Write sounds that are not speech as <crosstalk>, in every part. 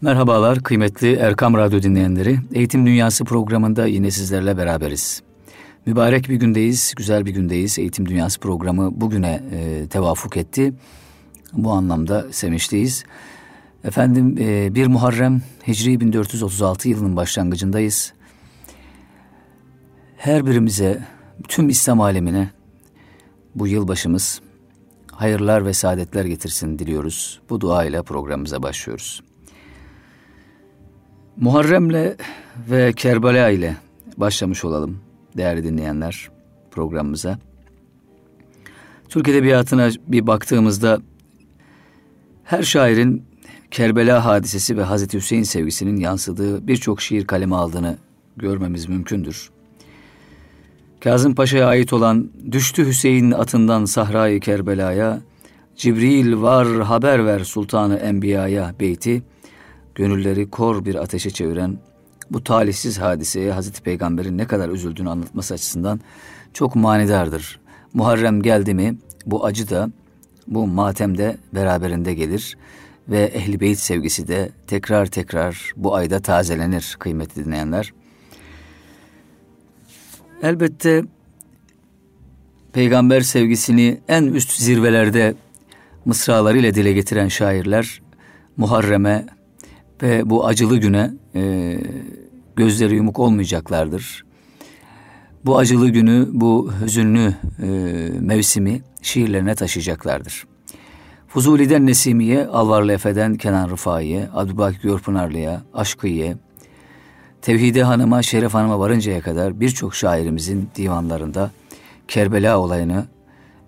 Merhabalar kıymetli Erkam Radyo dinleyenleri. Eğitim Dünyası programında yine sizlerle beraberiz. Mübarek bir gündeyiz, güzel bir gündeyiz. Eğitim Dünyası programı bugüne e, tevafuk etti. Bu anlamda sevinçliyiz. Efendim e, 1 Muharrem Hicri 1436 yılının başlangıcındayız. Her birimize, tüm İslam alemine bu yılbaşımız hayırlar ve saadetler getirsin diliyoruz. Bu dua ile programımıza başlıyoruz. Muharrem'le ve Kerbela ile başlamış olalım değerli dinleyenler programımıza. Türk Edebiyatı'na bir baktığımızda her şairin Kerbela hadisesi ve Hazreti Hüseyin sevgisinin yansıdığı birçok şiir kaleme aldığını görmemiz mümkündür. Kazım Paşa'ya ait olan Düştü Hüseyin atından Sahrayı Kerbela'ya, Cibril var haber ver Sultanı Enbiya'ya beyti, gönülleri kor bir ateşe çeviren bu talihsiz hadiseye Hazreti Peygamber'in ne kadar üzüldüğünü anlatması açısından çok manidardır. Muharrem geldi mi bu acı da bu matem de beraberinde gelir ve ehli beyt sevgisi de tekrar tekrar bu ayda tazelenir kıymetli dinleyenler. Elbette peygamber sevgisini en üst zirvelerde mısralarıyla dile getiren şairler Muharrem'e ve bu acılı güne e, gözleri yumuk olmayacaklardır. Bu acılı günü, bu hüzünlü e, mevsimi şiirlerine taşıyacaklardır. Fuzuli'den Nesimi'ye, Alvarlı Efe'den Kenan Rıfai'ye, Abdülbaki Gürpınarlı'ya, Aşkı'ya, Tevhide Hanım'a, Şeref Hanım'a varıncaya kadar birçok şairimizin divanlarında Kerbela olayını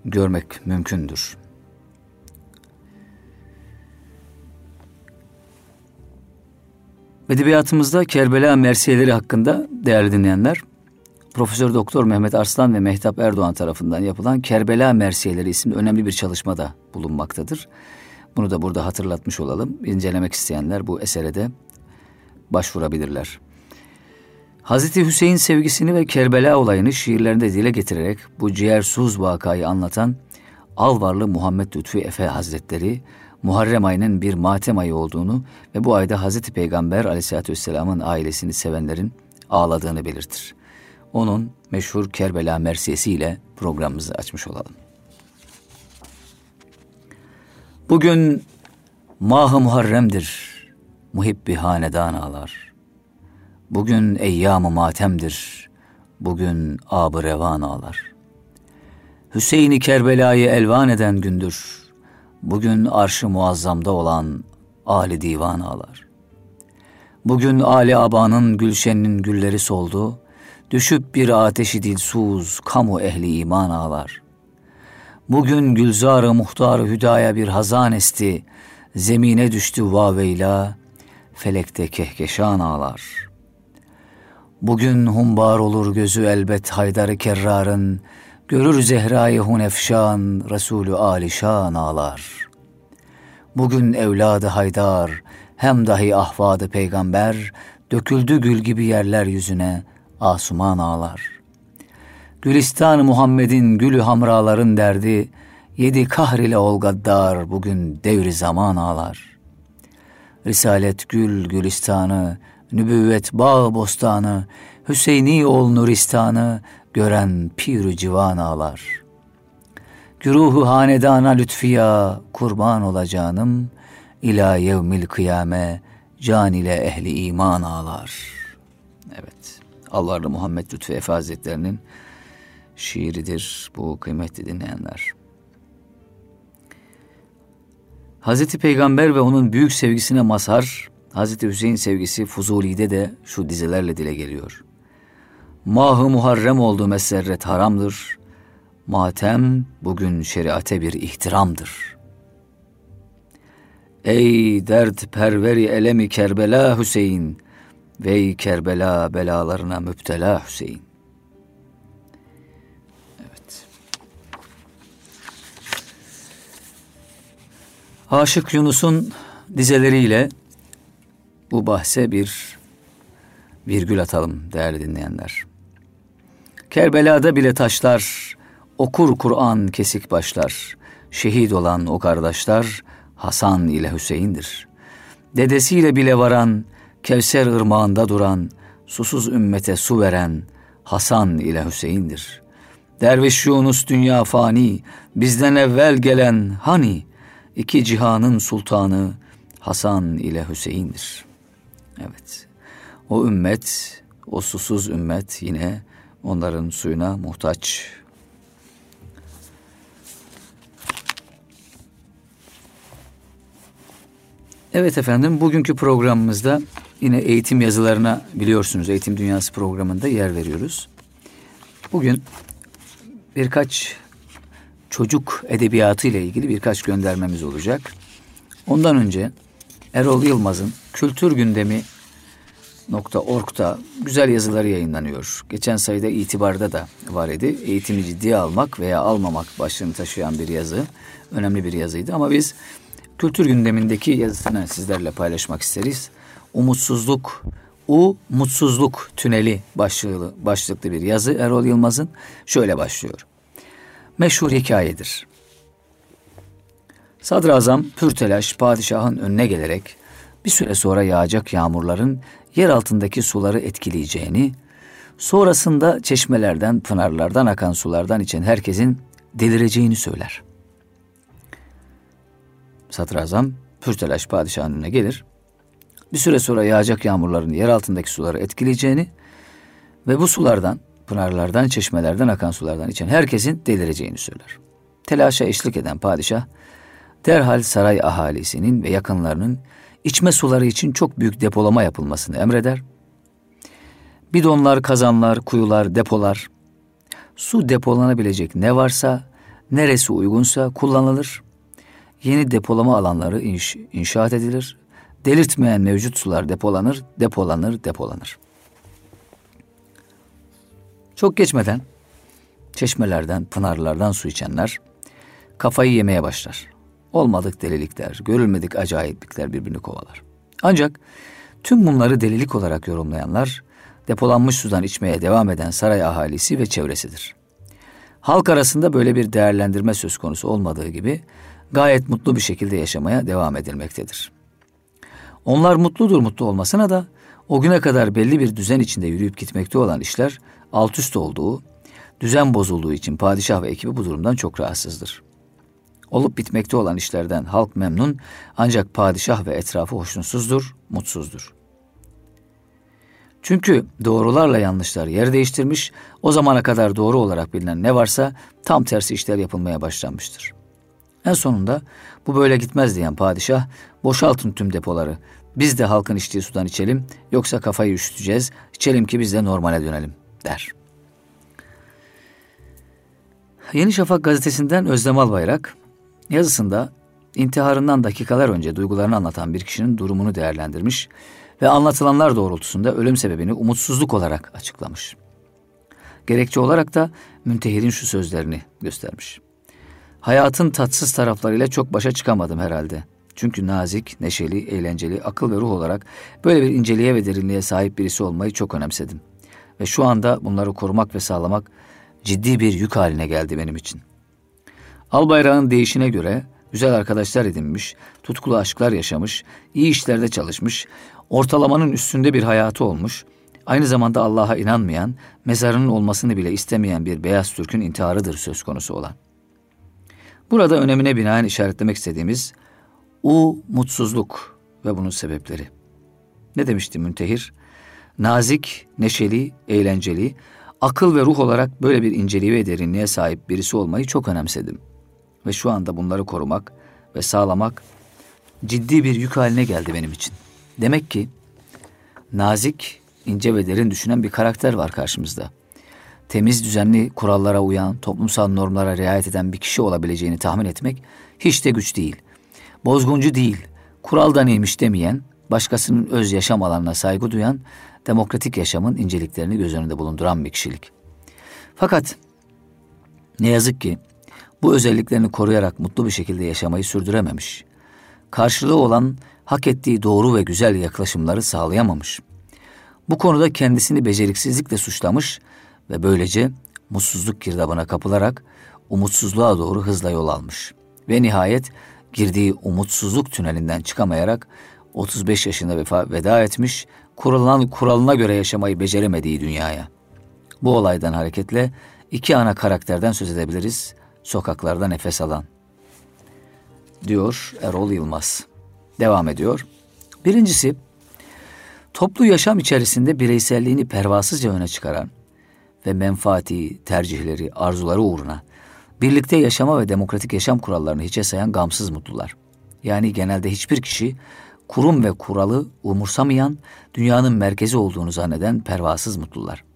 görmek mümkündür. Edebiyatımızda Kerbela mersiyeleri hakkında değerli dinleyenler, Profesör Doktor Mehmet Arslan ve Mehtap Erdoğan tarafından yapılan Kerbela Mersiyeleri isimli önemli bir çalışmada bulunmaktadır. Bunu da burada hatırlatmış olalım. İncelemek isteyenler bu esere de başvurabilirler. Hazreti Hüseyin sevgisini ve Kerbela olayını şiirlerinde dile getirerek bu ciğersuz vakayı anlatan Alvarlı Muhammed Lütfi Efe Hazretleri Muharrem ayının bir matem ayı olduğunu ve bu ayda Hazreti Peygamber aleyhissalatü vesselamın ailesini sevenlerin ağladığını belirtir. Onun meşhur Kerbela Mersiyesi ile programımızı açmış olalım. Bugün Mah-ı Muharrem'dir, muhibbi hanedan ağlar. Bugün eyyam-ı matemdir, bugün ab-ı revan ağlar. Hüseyin-i Kerbela'yı elvan eden gündür, Bugün arşı muazzamda olan Ali divan ağlar. Bugün Ali Aba'nın gülşeninin gülleri soldu, düşüp bir ateşi dilsuz kamu ehli iman ağlar. Bugün gülzar-ı muhtar hüdaya bir hazan esti, zemine düştü vaveyla, felekte kehkeşan ağlar. Bugün humbar olur gözü elbet Haydar-ı Kerrar'ın, Görür Zehra'yı Hunefşan, Resulü Alişan ağlar. Bugün evladı Haydar, hem dahi ahvadı peygamber, döküldü gül gibi yerler yüzüne, asuman ağlar. Gülistan Muhammed'in gülü hamraların derdi, yedi kahr ile ol gaddar, bugün devri zaman ağlar. Risalet gül gülistanı, nübüvvet bağ bostanı, Hüseyini ol nuristanı, gören pir civan ağlar. Güruhu hanedana lütfiya kurban olacağım, ila yevmil kıyame can ile ehli iman ağlar. Evet, Allah'lı Muhammed Lütfi Efe Hazretlerinin şiiridir bu kıymetli dinleyenler. Hazreti Peygamber ve onun büyük sevgisine mazhar, Hazreti Hüseyin sevgisi Fuzuli'de de şu dizelerle dile geliyor. Mahı Muharrem oldu meserret haramdır. Matem bugün şeriate bir ihtiramdır. Ey dert perveri elemi Kerbela Hüseyin, Vey Kerbela belalarına müptela Hüseyin. Evet. Aşık Yunus'un dizeleriyle bu bahse bir virgül atalım değerli dinleyenler. Kerbela'da bile taşlar, okur Kur'an kesik başlar. Şehit olan o kardeşler Hasan ile Hüseyin'dir. dedesiyle bile varan, Kevser ırmağında duran, susuz ümmete su veren Hasan ile Hüseyin'dir. Derviş Yunus dünya fani, bizden evvel gelen hani, iki cihanın sultanı Hasan ile Hüseyin'dir. Evet, o ümmet, o susuz ümmet yine onların suyuna muhtaç. Evet efendim, bugünkü programımızda yine eğitim yazılarına biliyorsunuz Eğitim Dünyası programında yer veriyoruz. Bugün birkaç çocuk edebiyatı ile ilgili birkaç göndermemiz olacak. Ondan önce Erol Yılmaz'ın Kültür Gündemi .org'da güzel yazıları yayınlanıyor. Geçen sayıda itibarda da var idi. Eğitimi ciddiye almak veya almamak başlığını taşıyan bir yazı. Önemli bir yazıydı ama biz kültür gündemindeki yazısını sizlerle paylaşmak isteriz. Umutsuzluk, U mutsuzluk tüneli başlıklı, başlıklı bir yazı Erol Yılmaz'ın şöyle başlıyor. Meşhur hikayedir. Sadrazam pürtelaş padişahın önüne gelerek bir süre sonra yağacak yağmurların yer altındaki suları etkileyeceğini, sonrasında çeşmelerden, pınarlardan akan sulardan içen herkesin delireceğini söyler. Sadrazam pürtelaş padişahın önüne gelir. Bir süre sonra yağacak yağmurların yer altındaki suları etkileyeceğini ve bu sulardan, pınarlardan, çeşmelerden akan sulardan içen herkesin delireceğini söyler. Telaşa eşlik eden padişah derhal saray ahalisinin ve yakınlarının içme suları için çok büyük depolama yapılmasını emreder. Bidonlar, kazanlar, kuyular, depolar, su depolanabilecek ne varsa, neresi uygunsa kullanılır. Yeni depolama alanları inş, inşaat edilir. Delirtmeyen mevcut sular depolanır, depolanır, depolanır. Çok geçmeden çeşmelerden, pınarlardan su içenler kafayı yemeye başlar. Olmadık delilikler, görülmedik acayiplikler birbirini kovalar. Ancak tüm bunları delilik olarak yorumlayanlar depolanmış sudan içmeye devam eden saray ahalisi ve çevresidir. Halk arasında böyle bir değerlendirme söz konusu olmadığı gibi gayet mutlu bir şekilde yaşamaya devam edilmektedir. Onlar mutludur mutlu olmasına da o güne kadar belli bir düzen içinde yürüyüp gitmekte olan işler alt üst olduğu, düzen bozulduğu için padişah ve ekibi bu durumdan çok rahatsızdır. Olup bitmekte olan işlerden halk memnun ancak padişah ve etrafı hoşnutsuzdur, mutsuzdur. Çünkü doğrularla yanlışlar yer değiştirmiş, o zamana kadar doğru olarak bilinen ne varsa tam tersi işler yapılmaya başlanmıştır. En sonunda bu böyle gitmez diyen padişah boşaltın tüm depoları. Biz de halkın içtiği sudan içelim yoksa kafayı üşüteceğiz. İçelim ki biz de normale dönelim der. Yeni Şafak gazetesinden Özlem Albayrak yazısında intiharından dakikalar önce duygularını anlatan bir kişinin durumunu değerlendirmiş ve anlatılanlar doğrultusunda ölüm sebebini umutsuzluk olarak açıklamış. Gerekçe olarak da müntehirin şu sözlerini göstermiş. Hayatın tatsız taraflarıyla çok başa çıkamadım herhalde. Çünkü nazik, neşeli, eğlenceli, akıl ve ruh olarak böyle bir inceliğe ve derinliğe sahip birisi olmayı çok önemsedim. Ve şu anda bunları korumak ve sağlamak ciddi bir yük haline geldi benim için. Albayrak'ın değişine göre güzel arkadaşlar edinmiş, tutkulu aşklar yaşamış, iyi işlerde çalışmış, ortalamanın üstünde bir hayatı olmuş, aynı zamanda Allah'a inanmayan, mezarının olmasını bile istemeyen bir beyaz Türk'ün intiharıdır söz konusu olan. Burada önemine binaen işaretlemek istediğimiz U mutsuzluk ve bunun sebepleri. Ne demişti Müntehir? Nazik, neşeli, eğlenceli, akıl ve ruh olarak böyle bir inceliğe ve derinliğe sahip birisi olmayı çok önemsedim. Ve şu anda bunları korumak ve sağlamak ciddi bir yük haline geldi benim için. Demek ki nazik, ince ve derin düşünen bir karakter var karşımızda. Temiz, düzenli kurallara uyan, toplumsal normlara riayet eden bir kişi olabileceğini tahmin etmek hiç de güç değil. Bozguncu değil, kuraldan neymiş demeyen, başkasının öz yaşam alanına saygı duyan, demokratik yaşamın inceliklerini göz önünde bulunduran bir kişilik. Fakat ne yazık ki bu özelliklerini koruyarak mutlu bir şekilde yaşamayı sürdürememiş. Karşılığı olan hak ettiği doğru ve güzel yaklaşımları sağlayamamış. Bu konuda kendisini beceriksizlikle suçlamış ve böylece mutsuzluk girdabına kapılarak umutsuzluğa doğru hızla yol almış. Ve nihayet girdiği umutsuzluk tünelinden çıkamayarak 35 yaşında vefa, veda etmiş, kurulan kuralına göre yaşamayı beceremediği dünyaya. Bu olaydan hareketle iki ana karakterden söz edebiliriz. Sokaklarda nefes alan. Diyor Erol Yılmaz. Devam ediyor. Birincisi, toplu yaşam içerisinde bireyselliğini pervasızca öne çıkaran ve menfaati, tercihleri, arzuları uğruna birlikte yaşama ve demokratik yaşam kurallarını hiçe sayan gamsız mutlular. Yani genelde hiçbir kişi kurum ve kuralı umursamayan, dünyanın merkezi olduğunu zanneden pervasız mutlular.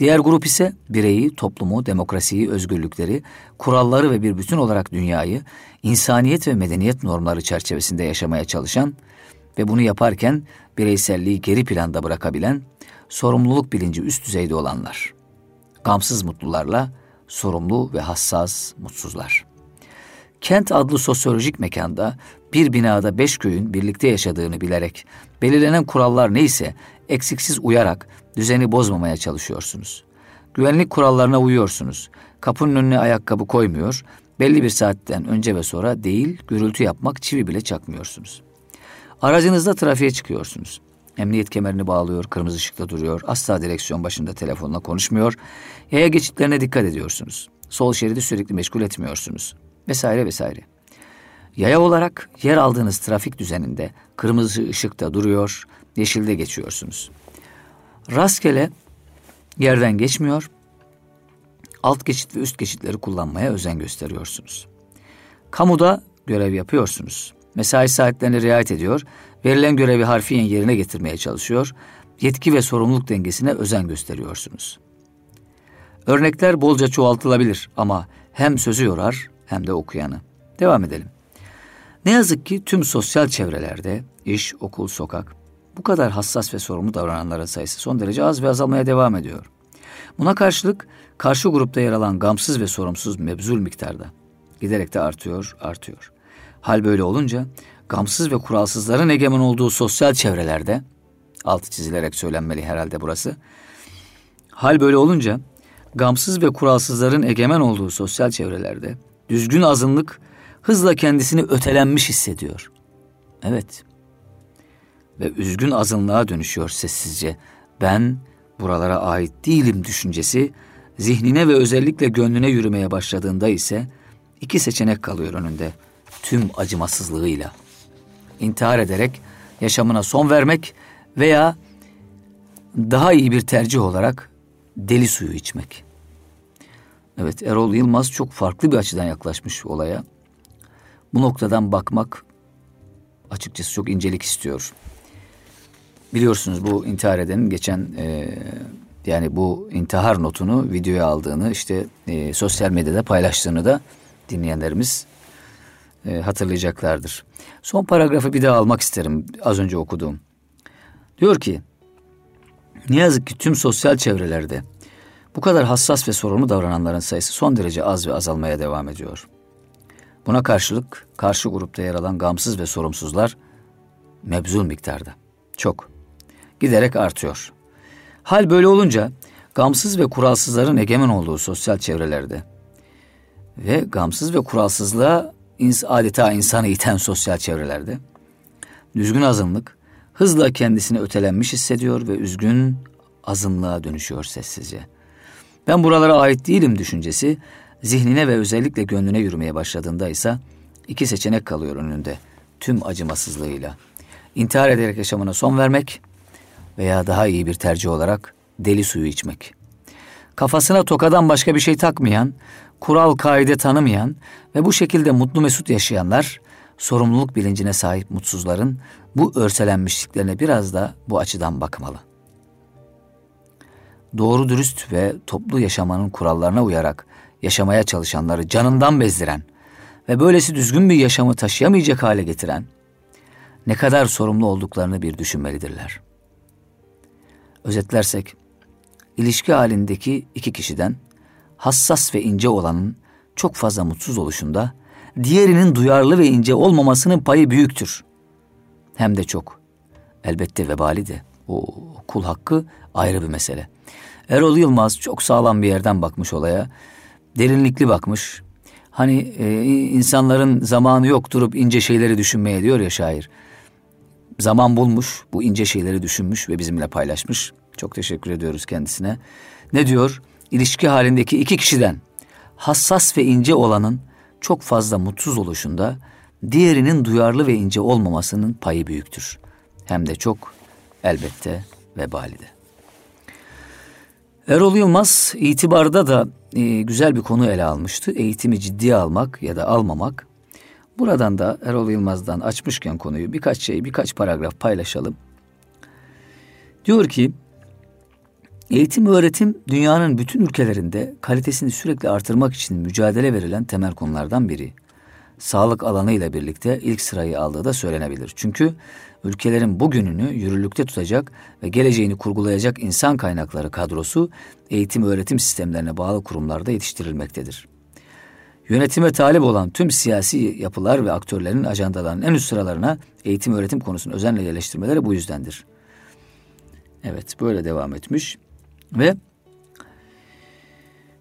Diğer grup ise bireyi, toplumu, demokrasiyi, özgürlükleri, kuralları ve bir bütün olarak dünyayı insaniyet ve medeniyet normları çerçevesinde yaşamaya çalışan ve bunu yaparken bireyselliği geri planda bırakabilen, sorumluluk bilinci üst düzeyde olanlar. Gamsız mutlularla sorumlu ve hassas mutsuzlar. Kent adlı sosyolojik mekanda bir binada beş köyün birlikte yaşadığını bilerek belirlenen kurallar neyse eksiksiz uyarak düzeni bozmamaya çalışıyorsunuz. Güvenlik kurallarına uyuyorsunuz. Kapının önüne ayakkabı koymuyor, belli bir saatten önce ve sonra değil gürültü yapmak çivi bile çakmıyorsunuz. Aracınızda trafiğe çıkıyorsunuz. Emniyet kemerini bağlıyor, kırmızı ışıkta duruyor, asla direksiyon başında telefonla konuşmuyor. Yaya geçitlerine dikkat ediyorsunuz. Sol şeridi sürekli meşgul etmiyorsunuz. Vesaire vesaire. Yaya olarak yer aldığınız trafik düzeninde kırmızı ışıkta duruyor, yeşilde geçiyorsunuz. Rastgele yerden geçmiyor, alt geçit ve üst geçitleri kullanmaya özen gösteriyorsunuz. Kamuda görev yapıyorsunuz. Mesai saatlerine riayet ediyor, verilen görevi harfiyen yerine getirmeye çalışıyor, yetki ve sorumluluk dengesine özen gösteriyorsunuz. Örnekler bolca çoğaltılabilir ama hem sözü yorar hem de okuyanı. Devam edelim. Ne yazık ki tüm sosyal çevrelerde, iş, okul, sokak, bu kadar hassas ve sorumlu davrananların sayısı son derece az ve azalmaya devam ediyor. Buna karşılık karşı grupta yer alan gamsız ve sorumsuz mebzul miktarda giderek de artıyor, artıyor. Hal böyle olunca gamsız ve kuralsızların egemen olduğu sosyal çevrelerde altı çizilerek söylenmeli herhalde burası. Hal böyle olunca gamsız ve kuralsızların egemen olduğu sosyal çevrelerde düzgün azınlık hızla kendisini ötelenmiş hissediyor. Evet. Ve üzgün azınlığa dönüşüyor sessizce. Ben buralara ait değilim düşüncesi zihnine ve özellikle gönlüne yürümeye başladığında ise iki seçenek kalıyor önünde tüm acımasızlığıyla. İntihar ederek yaşamına son vermek veya daha iyi bir tercih olarak deli suyu içmek. Evet Erol Yılmaz çok farklı bir açıdan yaklaşmış olaya. Bu noktadan bakmak açıkçası çok incelik istiyor. Biliyorsunuz bu intihar edenin geçen e, yani bu intihar notunu videoya aldığını işte e, sosyal medyada paylaştığını da dinleyenlerimiz e, hatırlayacaklardır. Son paragrafı bir daha almak isterim az önce okuduğum. Diyor ki ne yazık ki tüm sosyal çevrelerde bu kadar hassas ve sorumlu davrananların sayısı son derece az ve azalmaya devam ediyor. Buna karşılık karşı grupta yer alan gamsız ve sorumsuzlar mebzul miktarda. Çok. Giderek artıyor. Hal böyle olunca gamsız ve kuralsızların egemen olduğu sosyal çevrelerde ve gamsız ve kuralsızlığa adeta insanı iten sosyal çevrelerde düzgün azınlık hızla kendisini ötelenmiş hissediyor ve üzgün azınlığa dönüşüyor sessizce. Ben buralara ait değilim düşüncesi zihnine ve özellikle gönlüne yürümeye başladığında ise iki seçenek kalıyor önünde tüm acımasızlığıyla. İntihar ederek yaşamına son vermek veya daha iyi bir tercih olarak deli suyu içmek. Kafasına tokadan başka bir şey takmayan, kural kaide tanımayan ve bu şekilde mutlu mesut yaşayanlar, sorumluluk bilincine sahip mutsuzların bu örselenmişliklerine biraz da bu açıdan bakmalı. Doğru dürüst ve toplu yaşamanın kurallarına uyarak yaşamaya çalışanları canından bezdiren ve böylesi düzgün bir yaşamı taşıyamayacak hale getiren ne kadar sorumlu olduklarını bir düşünmelidirler. Özetlersek, ilişki halindeki iki kişiden hassas ve ince olanın çok fazla mutsuz oluşunda diğerinin duyarlı ve ince olmamasının payı büyüktür. Hem de çok. Elbette vebali de. O kul hakkı ayrı bir mesele. Erol Yılmaz çok sağlam bir yerden bakmış olaya. Derinlikli bakmış. Hani e, insanların zamanı yok durup ince şeyleri düşünmeye diyor ya şair. Zaman bulmuş, bu ince şeyleri düşünmüş ve bizimle paylaşmış. Çok teşekkür ediyoruz kendisine. Ne diyor? İlişki halindeki iki kişiden hassas ve ince olanın çok fazla mutsuz oluşunda diğerinin duyarlı ve ince olmamasının payı büyüktür. Hem de çok elbette vebalide. Erol Yılmaz itibarda da e, güzel bir konu ele almıştı. Eğitimi ciddiye almak ya da almamak. Buradan da Erol Yılmaz'dan açmışken konuyu birkaç şey, birkaç paragraf paylaşalım. Diyor ki, eğitim öğretim dünyanın bütün ülkelerinde kalitesini sürekli artırmak için mücadele verilen temel konulardan biri. Sağlık alanı ile birlikte ilk sırayı aldığı da söylenebilir. Çünkü ülkelerin bugününü yürürlükte tutacak ve geleceğini kurgulayacak insan kaynakları kadrosu eğitim öğretim sistemlerine bağlı kurumlarda yetiştirilmektedir. Yönetime talip olan tüm siyasi yapılar ve aktörlerin ajandalarının en üst sıralarına eğitim öğretim konusunu özenle yerleştirmeleri bu yüzdendir. Evet böyle devam etmiş ve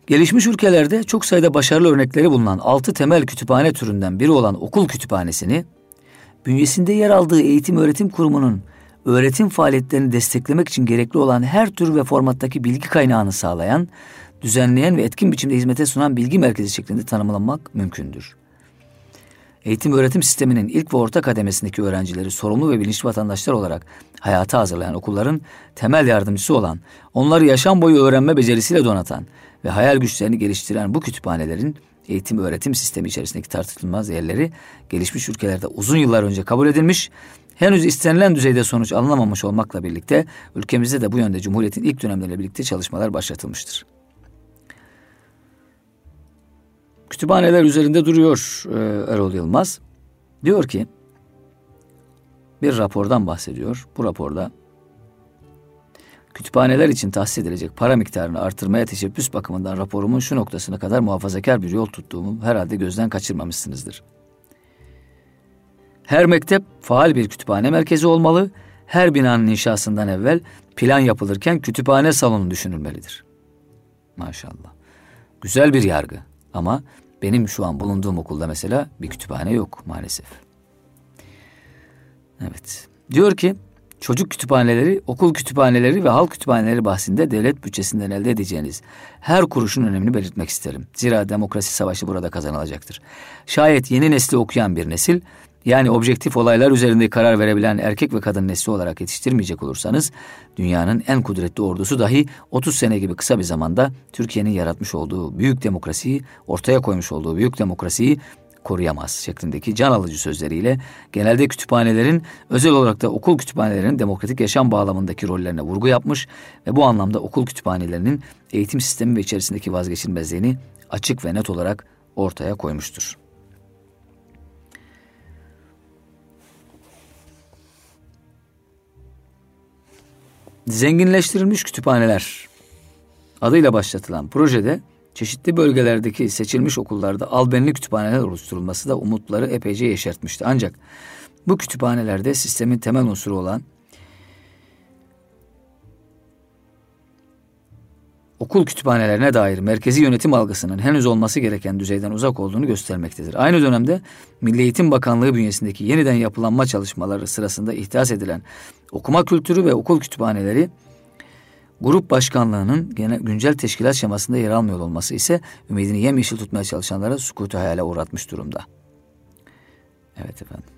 gelişmiş ülkelerde çok sayıda başarılı örnekleri bulunan altı temel kütüphane türünden biri olan okul kütüphanesini bünyesinde yer aldığı eğitim öğretim kurumunun öğretim faaliyetlerini desteklemek için gerekli olan her tür ve formattaki bilgi kaynağını sağlayan, düzenleyen ve etkin biçimde hizmete sunan bilgi merkezi şeklinde tanımlanmak mümkündür. Eğitim öğretim sisteminin ilk ve orta kademesindeki öğrencileri sorumlu ve bilinçli vatandaşlar olarak hayata hazırlayan okulların temel yardımcısı olan, onları yaşam boyu öğrenme becerisiyle donatan ve hayal güçlerini geliştiren bu kütüphanelerin eğitim öğretim sistemi içerisindeki tartışılmaz yerleri gelişmiş ülkelerde uzun yıllar önce kabul edilmiş, henüz istenilen düzeyde sonuç alınamamış olmakla birlikte ülkemizde de bu yönde Cumhuriyet'in ilk dönemleriyle birlikte çalışmalar başlatılmıştır. Kütüphaneler üzerinde duruyor e, Erol Yılmaz. Diyor ki bir rapordan bahsediyor. Bu raporda kütüphaneler için tahsis edilecek para miktarını artırmaya teşebbüs bakımından raporumun şu noktasına kadar muhafazakar bir yol tuttuğumu herhalde gözden kaçırmamışsınızdır. Her mektep faal bir kütüphane merkezi olmalı. Her binanın inşasından evvel plan yapılırken kütüphane salonu düşünülmelidir. Maşallah. Güzel bir yargı ama benim şu an bulunduğum okulda mesela bir kütüphane yok maalesef. Evet. Diyor ki çocuk kütüphaneleri, okul kütüphaneleri ve halk kütüphaneleri bahsinde devlet bütçesinden elde edeceğiniz her kuruşun önemini belirtmek isterim. Zira demokrasi savaşı burada kazanılacaktır. Şayet yeni nesli okuyan bir nesil yani objektif olaylar üzerinde karar verebilen erkek ve kadın nesli olarak yetiştirmeyecek olursanız dünyanın en kudretli ordusu dahi 30 sene gibi kısa bir zamanda Türkiye'nin yaratmış olduğu büyük demokrasiyi, ortaya koymuş olduğu büyük demokrasiyi koruyamaz şeklindeki can alıcı sözleriyle genelde kütüphanelerin özel olarak da okul kütüphanelerinin demokratik yaşam bağlamındaki rollerine vurgu yapmış ve bu anlamda okul kütüphanelerinin eğitim sistemi ve içerisindeki vazgeçilmezliğini açık ve net olarak ortaya koymuştur. Zenginleştirilmiş kütüphaneler adıyla başlatılan projede çeşitli bölgelerdeki seçilmiş okullarda albenli kütüphaneler oluşturulması da umutları epeyce yeşertmişti. Ancak bu kütüphanelerde sistemin temel unsuru olan okul kütüphanelerine dair merkezi yönetim algısının henüz olması gereken düzeyden uzak olduğunu göstermektedir. Aynı dönemde Milli Eğitim Bakanlığı bünyesindeki yeniden yapılanma çalışmaları sırasında ihdas edilen okuma kültürü ve okul kütüphaneleri grup başkanlığının gene güncel teşkilat şemasında yer almıyor olması ise ümidini yemyeşil tutmaya çalışanlara sukutu hayale uğratmış durumda. Evet efendim.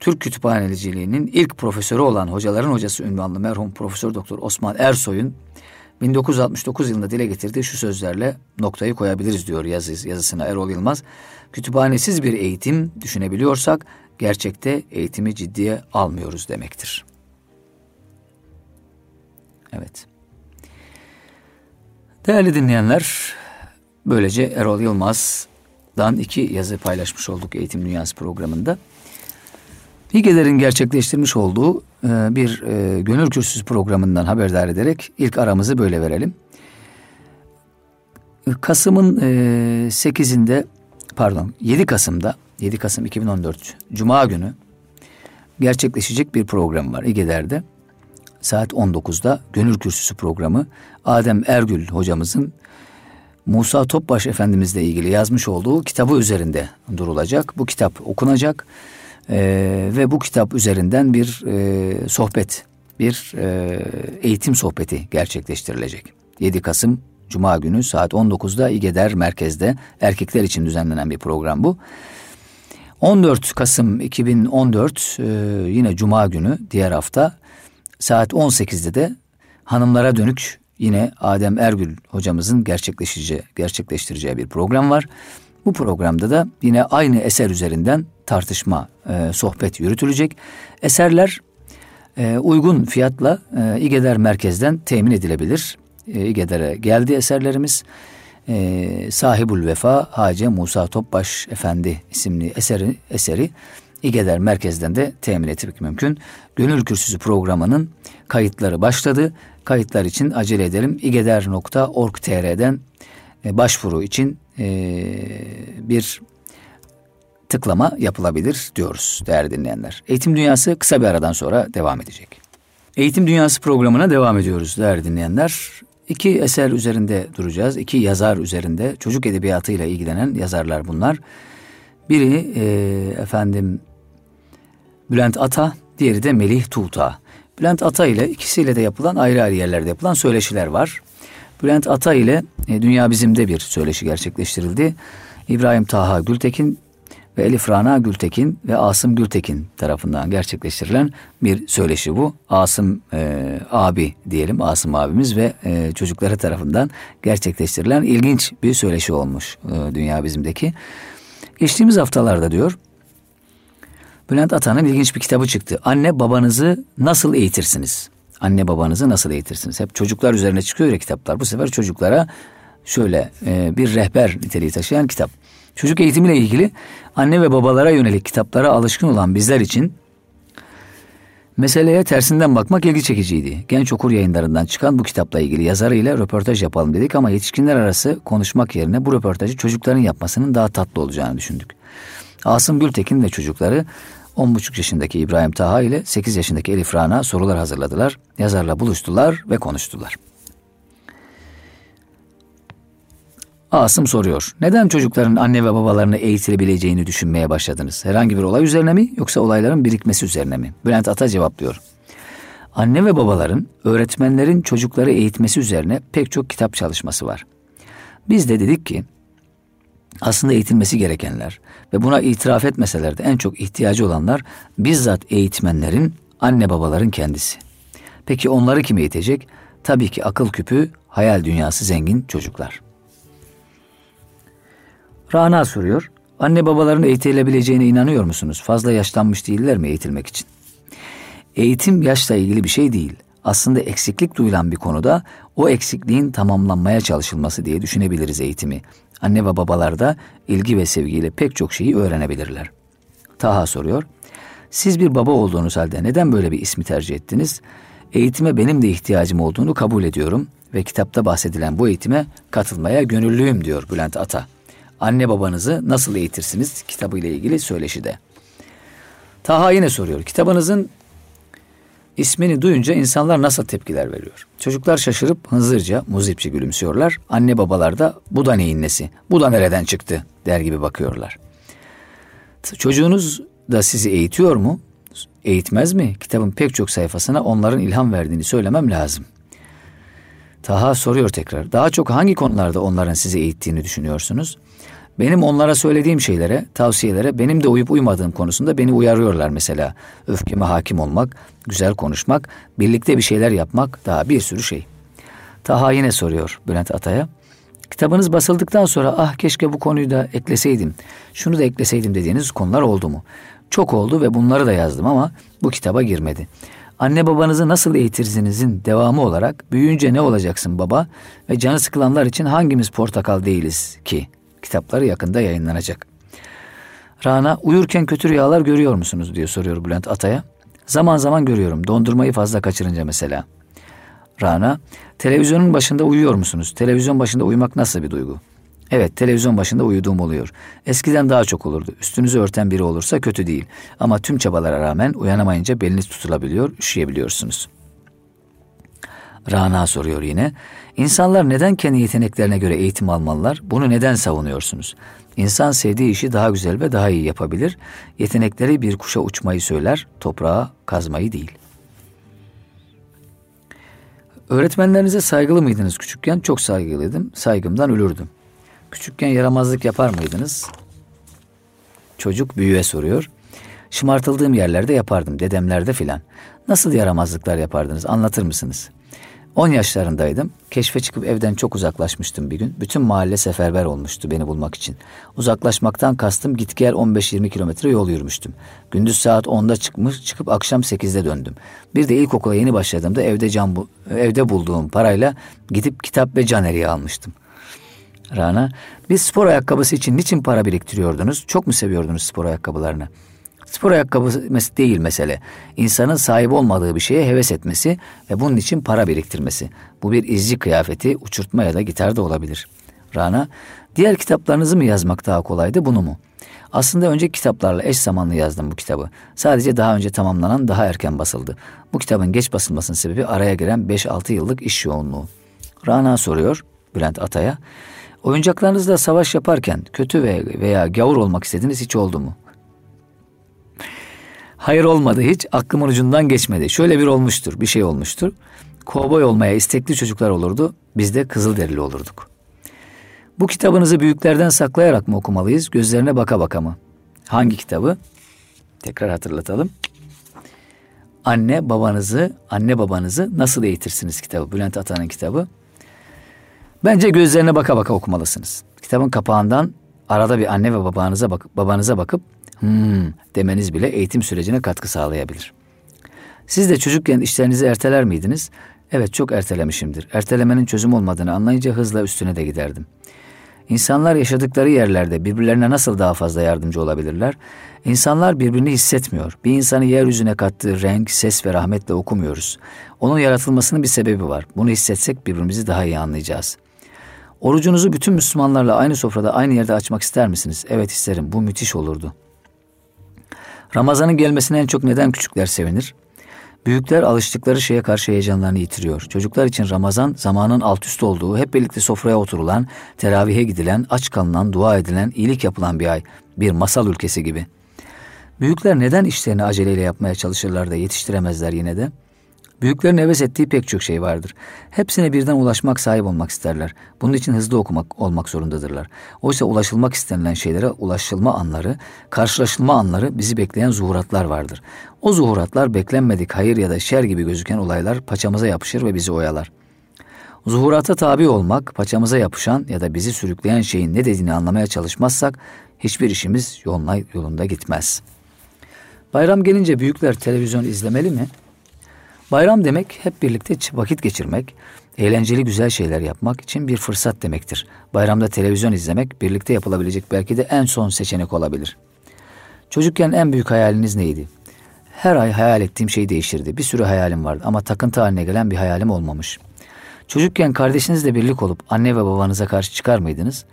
Türk kütüphaneliciliğinin ilk profesörü olan hocaların hocası ünvanlı merhum Profesör Doktor Osman Ersoy'un 1969 yılında dile getirdiği şu sözlerle noktayı koyabiliriz diyor yazı, yazısına Erol Yılmaz. Kütüphanesiz bir eğitim düşünebiliyorsak gerçekte eğitimi ciddiye almıyoruz demektir. Evet. Değerli dinleyenler, böylece Erol Yılmaz'dan iki yazı paylaşmış olduk Eğitim Dünyası programında. Higeler'in gerçekleştirmiş olduğu bir e, gönül kürsüsü programından haberdar ederek ilk aramızı böyle verelim. Kasım'ın 8'inde e, pardon 7 Kasım'da 7 Kasım 2014 Cuma günü gerçekleşecek bir program var İGEDER'de. Saat 19'da Gönül Kürsüsü programı Adem Ergül hocamızın Musa Topbaş Efendimizle ilgili yazmış olduğu kitabı üzerinde durulacak. Bu kitap okunacak Ee, ve bu kitap üzerinden bir e, sohbet, bir e, eğitim sohbeti gerçekleştirilecek. 7 Kasım Cuma günü saat 19'da İgeder Merkez'de erkekler için düzenlenen bir program bu. 14 Kasım 2014 e, yine Cuma günü diğer hafta saat 18'de de hanımlara dönük yine Adem Ergül hocamızın gerçekleştireceği, gerçekleştireceği bir program var. Bu programda da yine aynı eser üzerinden tartışma, e, sohbet yürütülecek. Eserler e, uygun fiyatla e, İgeder Merkez'den temin edilebilir. E, İgeder'e geldi eserlerimiz. E, Sahibul Vefa Hacı Musa Topbaş Efendi isimli eseri, eseri İgeder Merkez'den de temin etmek mümkün. Gönül Kürsüsü programının kayıtları başladı. Kayıtlar için acele edelim. igeder.org.tr'den başvuru için e, bir tıklama yapılabilir diyoruz değerli dinleyenler. Eğitim Dünyası kısa bir aradan sonra devam edecek. Eğitim Dünyası programına devam ediyoruz değerli dinleyenler. İki eser üzerinde duracağız. İki yazar üzerinde çocuk edebiyatıyla ilgilenen yazarlar bunlar. Biri e, efendim Bülent Ata, diğeri de Melih Tuğta. Bülent Ata ile ikisiyle de yapılan ayrı ayrı yerlerde yapılan söyleşiler var. Bülent Ata ile e, Dünya Bizim'de bir söyleşi gerçekleştirildi. İbrahim Taha Gültekin ve Elif Rana Gültekin ve Asım Gültekin tarafından gerçekleştirilen bir söyleşi bu. Asım e, abi diyelim, Asım abimiz ve e, çocukları tarafından gerçekleştirilen ilginç bir söyleşi olmuş e, Dünya Bizim'deki. Geçtiğimiz haftalarda diyor, Bülent Atan'ın ilginç bir kitabı çıktı. Anne babanızı nasıl eğitirsiniz? Anne babanızı nasıl eğitirsiniz? Hep çocuklar üzerine çıkıyor ya kitaplar. Bu sefer çocuklara şöyle e, bir rehber niteliği taşıyan kitap. Çocuk eğitimiyle ilgili anne ve babalara yönelik kitaplara alışkın olan bizler için meseleye tersinden bakmak ilgi çekiciydi. Genç okur yayınlarından çıkan bu kitapla ilgili yazarıyla röportaj yapalım dedik ama yetişkinler arası konuşmak yerine bu röportajı çocukların yapmasının daha tatlı olacağını düşündük. Asım Gültekin ve çocukları 10,5 yaşındaki İbrahim Taha ile 8 yaşındaki Elif Rana sorular hazırladılar. Yazarla buluştular ve konuştular. Asım soruyor. Neden çocukların anne ve babalarını eğitilebileceğini düşünmeye başladınız? Herhangi bir olay üzerine mi yoksa olayların birikmesi üzerine mi? Bülent Ata cevaplıyor. Anne ve babaların öğretmenlerin çocukları eğitmesi üzerine pek çok kitap çalışması var. Biz de dedik ki aslında eğitilmesi gerekenler ve buna itiraf etmeseler de en çok ihtiyacı olanlar bizzat eğitmenlerin, anne babaların kendisi. Peki onları kim eğitecek? Tabii ki akıl küpü, hayal dünyası zengin çocuklar. Rana soruyor. Anne babaların eğitilebileceğine inanıyor musunuz? Fazla yaşlanmış değiller mi eğitilmek için? Eğitim yaşla ilgili bir şey değil. Aslında eksiklik duyulan bir konuda o eksikliğin tamamlanmaya çalışılması diye düşünebiliriz eğitimi anne ve babalarda ilgi ve sevgiyle pek çok şeyi öğrenebilirler. Taha soruyor. Siz bir baba olduğunuz halde neden böyle bir ismi tercih ettiniz? Eğitime benim de ihtiyacım olduğunu kabul ediyorum ve kitapta bahsedilen bu eğitime katılmaya gönüllüyüm diyor Bülent Ata. Anne babanızı nasıl eğitirsiniz kitabıyla ilgili söyleşide. Taha yine soruyor. Kitabınızın İsmini duyunca insanlar nasıl tepkiler veriyor? Çocuklar şaşırıp hızırca muzipçe gülümsüyorlar. Anne babalar da bu da neyin nesi? Bu da nereden çıktı? der gibi bakıyorlar. Çocuğunuz da sizi eğitiyor mu? Eğitmez mi? Kitabın pek çok sayfasına onların ilham verdiğini söylemem lazım. Taha soruyor tekrar. Daha çok hangi konularda onların sizi eğittiğini düşünüyorsunuz? Benim onlara söylediğim şeylere, tavsiyelere benim de uyup uymadığım konusunda beni uyarıyorlar mesela. Öfkeme hakim olmak, güzel konuşmak, birlikte bir şeyler yapmak, daha bir sürü şey. Taha yine soruyor Bülent Atay'a. Kitabınız basıldıktan sonra ah keşke bu konuyu da ekleseydim, şunu da ekleseydim dediğiniz konular oldu mu? Çok oldu ve bunları da yazdım ama bu kitaba girmedi. Anne babanızı nasıl eğitirsinizin devamı olarak büyüyünce ne olacaksın baba ve canı sıkılanlar için hangimiz portakal değiliz ki kitapları yakında yayınlanacak. Rana uyurken kötü rüyalar görüyor musunuz diye soruyor Bülent Atay'a. Zaman zaman görüyorum dondurmayı fazla kaçırınca mesela. Rana televizyonun başında uyuyor musunuz? Televizyon başında uyumak nasıl bir duygu? Evet televizyon başında uyuduğum oluyor. Eskiden daha çok olurdu. Üstünüzü örten biri olursa kötü değil. Ama tüm çabalara rağmen uyanamayınca beliniz tutulabiliyor, üşüyebiliyorsunuz. Rana soruyor yine. İnsanlar neden kendi yeteneklerine göre eğitim almalılar? Bunu neden savunuyorsunuz? İnsan sevdiği işi daha güzel ve daha iyi yapabilir. Yetenekleri bir kuşa uçmayı söyler, toprağa kazmayı değil. Öğretmenlerinize saygılı mıydınız küçükken? Çok saygılıydım. Saygımdan ölürdüm. Küçükken yaramazlık yapar mıydınız? Çocuk büyüğe soruyor. Şımartıldığım yerlerde yapardım, dedemlerde filan. Nasıl yaramazlıklar yapardınız anlatır mısınız? 10 yaşlarındaydım. Keşfe çıkıp evden çok uzaklaşmıştım bir gün. Bütün mahalle seferber olmuştu beni bulmak için. Uzaklaşmaktan kastım git gel 15-20 kilometre yol yürümüştüm. Gündüz saat 10'da çıkmış, çıkıp akşam 8'de döndüm. Bir de ilkokula yeni başladığımda evde can bu, evde bulduğum parayla gidip kitap ve can eriği almıştım. Rana, bir spor ayakkabısı için niçin para biriktiriyordunuz? Çok mu seviyordunuz spor ayakkabılarını? Spor ayakkabısı değil mesele. İnsanın sahip olmadığı bir şeye heves etmesi ve bunun için para biriktirmesi. Bu bir izci kıyafeti, uçurtma ya da gitar da olabilir. Rana, diğer kitaplarınızı mı yazmak daha kolaydı bunu mu? Aslında önceki kitaplarla eş zamanlı yazdım bu kitabı. Sadece daha önce tamamlanan daha erken basıldı. Bu kitabın geç basılmasının sebebi araya giren 5-6 yıllık iş yoğunluğu. Rana soruyor Bülent Atay'a. Oyuncaklarınızla savaş yaparken kötü veya gavur olmak istediğiniz hiç oldu mu? Hayır olmadı hiç. Aklımın ucundan geçmedi. Şöyle bir olmuştur, bir şey olmuştur. Kovboy olmaya istekli çocuklar olurdu. Biz de Kızılderili olurduk. Bu kitabınızı büyüklerden saklayarak mı okumalıyız? Gözlerine baka baka mı? Hangi kitabı? Tekrar hatırlatalım. Anne babanızı, anne babanızı nasıl eğitirsiniz kitabı. Bülent Atan'ın kitabı. Bence gözlerine baka baka okumalısınız. Kitabın kapağından arada bir anne ve babanıza bakıp babanıza bakıp hmm demeniz bile eğitim sürecine katkı sağlayabilir. Siz de çocukken işlerinizi erteler miydiniz? Evet çok ertelemişimdir. Ertelemenin çözüm olmadığını anlayınca hızla üstüne de giderdim. İnsanlar yaşadıkları yerlerde birbirlerine nasıl daha fazla yardımcı olabilirler? İnsanlar birbirini hissetmiyor. Bir insanı yeryüzüne kattığı renk, ses ve rahmetle okumuyoruz. Onun yaratılmasının bir sebebi var. Bunu hissetsek birbirimizi daha iyi anlayacağız. Orucunuzu bütün Müslümanlarla aynı sofrada aynı yerde açmak ister misiniz? Evet isterim. Bu müthiş olurdu. Ramazan'ın gelmesine en çok neden küçükler sevinir? Büyükler alıştıkları şeye karşı heyecanlarını yitiriyor. Çocuklar için Ramazan zamanın alt üst olduğu, hep birlikte sofraya oturulan, teravihe gidilen, aç kalınan, dua edilen, iyilik yapılan bir ay. Bir masal ülkesi gibi. Büyükler neden işlerini aceleyle yapmaya çalışırlar da yetiştiremezler yine de? Büyüklerin heves ettiği pek çok şey vardır. Hepsine birden ulaşmak, sahip olmak isterler. Bunun için hızlı okumak olmak zorundadırlar. Oysa ulaşılmak istenilen şeylere ulaşılma anları, karşılaşılma anları bizi bekleyen zuhuratlar vardır. O zuhuratlar beklenmedik hayır ya da şer gibi gözüken olaylar paçamıza yapışır ve bizi oyalar. Zuhurata tabi olmak, paçamıza yapışan ya da bizi sürükleyen şeyin ne dediğini anlamaya çalışmazsak hiçbir işimiz yoluna, yolunda gitmez. Bayram gelince büyükler televizyon izlemeli mi? Bayram demek hep birlikte vakit geçirmek, eğlenceli güzel şeyler yapmak için bir fırsat demektir. Bayramda televizyon izlemek birlikte yapılabilecek belki de en son seçenek olabilir. Çocukken en büyük hayaliniz neydi? Her ay hayal ettiğim şey değişirdi. Bir sürü hayalim vardı ama takıntı haline gelen bir hayalim olmamış. Çocukken kardeşinizle birlik olup anne ve babanıza karşı çıkar mıydınız?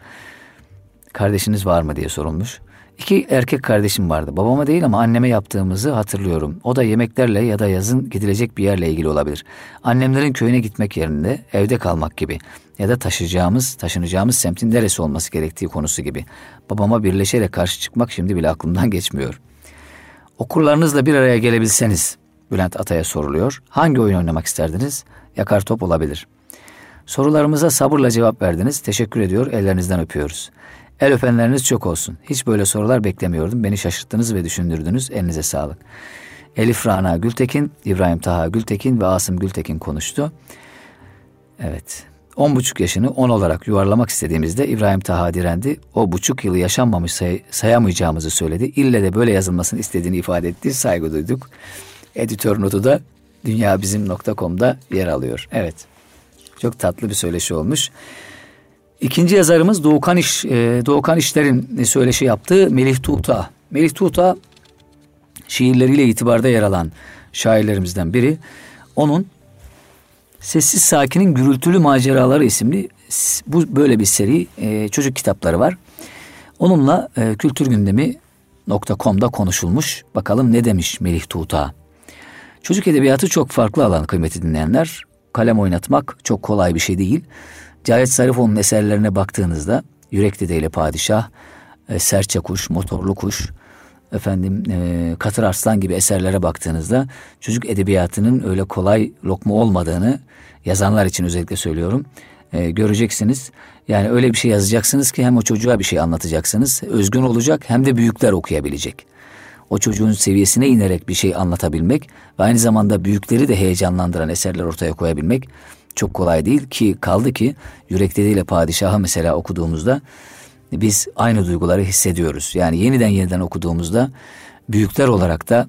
Kardeşiniz var mı diye sorulmuş. İki erkek kardeşim vardı. Babama değil ama anneme yaptığımızı hatırlıyorum. O da yemeklerle ya da yazın gidilecek bir yerle ilgili olabilir. Annemlerin köyüne gitmek yerine evde kalmak gibi ya da taşıyacağımız, taşınacağımız semtin neresi olması gerektiği konusu gibi. Babama birleşerek karşı çıkmak şimdi bile aklımdan <laughs> geçmiyor. Okurlarınızla bir araya gelebilseniz Bülent Atay'a soruluyor. Hangi oyun oynamak isterdiniz? Yakar top olabilir. Sorularımıza sabırla cevap verdiniz. Teşekkür ediyor. Ellerinizden öpüyoruz. El öpenleriniz çok olsun. Hiç böyle sorular beklemiyordum. Beni şaşırttınız ve düşündürdünüz. Elinize sağlık. Elif Rana Gültekin, İbrahim Taha Gültekin ve Asım Gültekin konuştu. Evet. On buçuk yaşını on olarak yuvarlamak istediğimizde İbrahim Taha direndi. O buçuk yılı yaşanmamış say- sayamayacağımızı söyledi. İlle de böyle yazılmasını istediğini ifade etti. Saygı duyduk. Editör notu da dünyabizim.com'da yer alıyor. Evet. Çok tatlı bir söyleşi olmuş. İkinci yazarımız Doğukan İş, e, Doğukan İşler'in söyleşi yaptığı Melih Tuğta. Melih Tuğta şiirleriyle itibarda yer alan şairlerimizden biri. Onun Sessiz Sakin'in Gürültülü Maceraları isimli bu böyle bir seri e, çocuk kitapları var. Onunla e, kültür gündemi.com'da konuşulmuş. Bakalım ne demiş Melih Tuğta. Çocuk edebiyatı çok farklı alan kıymeti dinleyenler. kalem oynatmak çok kolay bir şey değil. Cahit Zarifoğlu'nun eserlerine baktığınızda Yürek Dedeyle Padişah, e, Serçe Kuş, Motorlu Kuş, efendim e, Katır Arslan gibi eserlere baktığınızda çocuk edebiyatının öyle kolay lokma olmadığını yazanlar için özellikle söylüyorum. E, göreceksiniz. Yani öyle bir şey yazacaksınız ki hem o çocuğa bir şey anlatacaksınız. Özgün olacak hem de büyükler okuyabilecek. O çocuğun seviyesine inerek bir şey anlatabilmek ve aynı zamanda büyükleri de heyecanlandıran eserler ortaya koyabilmek çok kolay değil ki kaldı ki Yürek Dede ile Padişah'ı mesela okuduğumuzda biz aynı duyguları hissediyoruz. Yani yeniden yeniden okuduğumuzda büyükler olarak da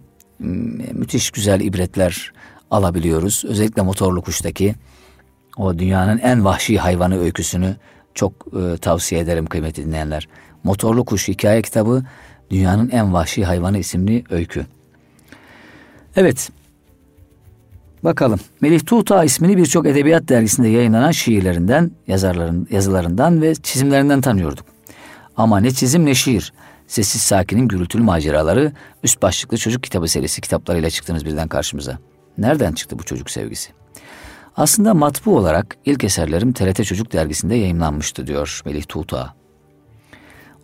müthiş güzel ibretler alabiliyoruz. Özellikle motorlu kuştaki o dünyanın en vahşi hayvanı öyküsünü çok e, tavsiye ederim kıymetli dinleyenler. Motorlu Kuş hikaye kitabı Dünyanın En Vahşi Hayvanı isimli öykü. Evet. Bakalım. Melih Tuğta ismini birçok edebiyat dergisinde yayınlanan şiirlerinden, yazarların, yazılarından ve çizimlerinden tanıyorduk. Ama ne çizim ne şiir. Sessiz Sakin'in gürültülü maceraları, üst başlıklı çocuk kitabı serisi kitaplarıyla çıktınız birden karşımıza. Nereden çıktı bu çocuk sevgisi? Aslında matbu olarak ilk eserlerim TRT Çocuk Dergisi'nde yayınlanmıştı diyor Melih Tuğta.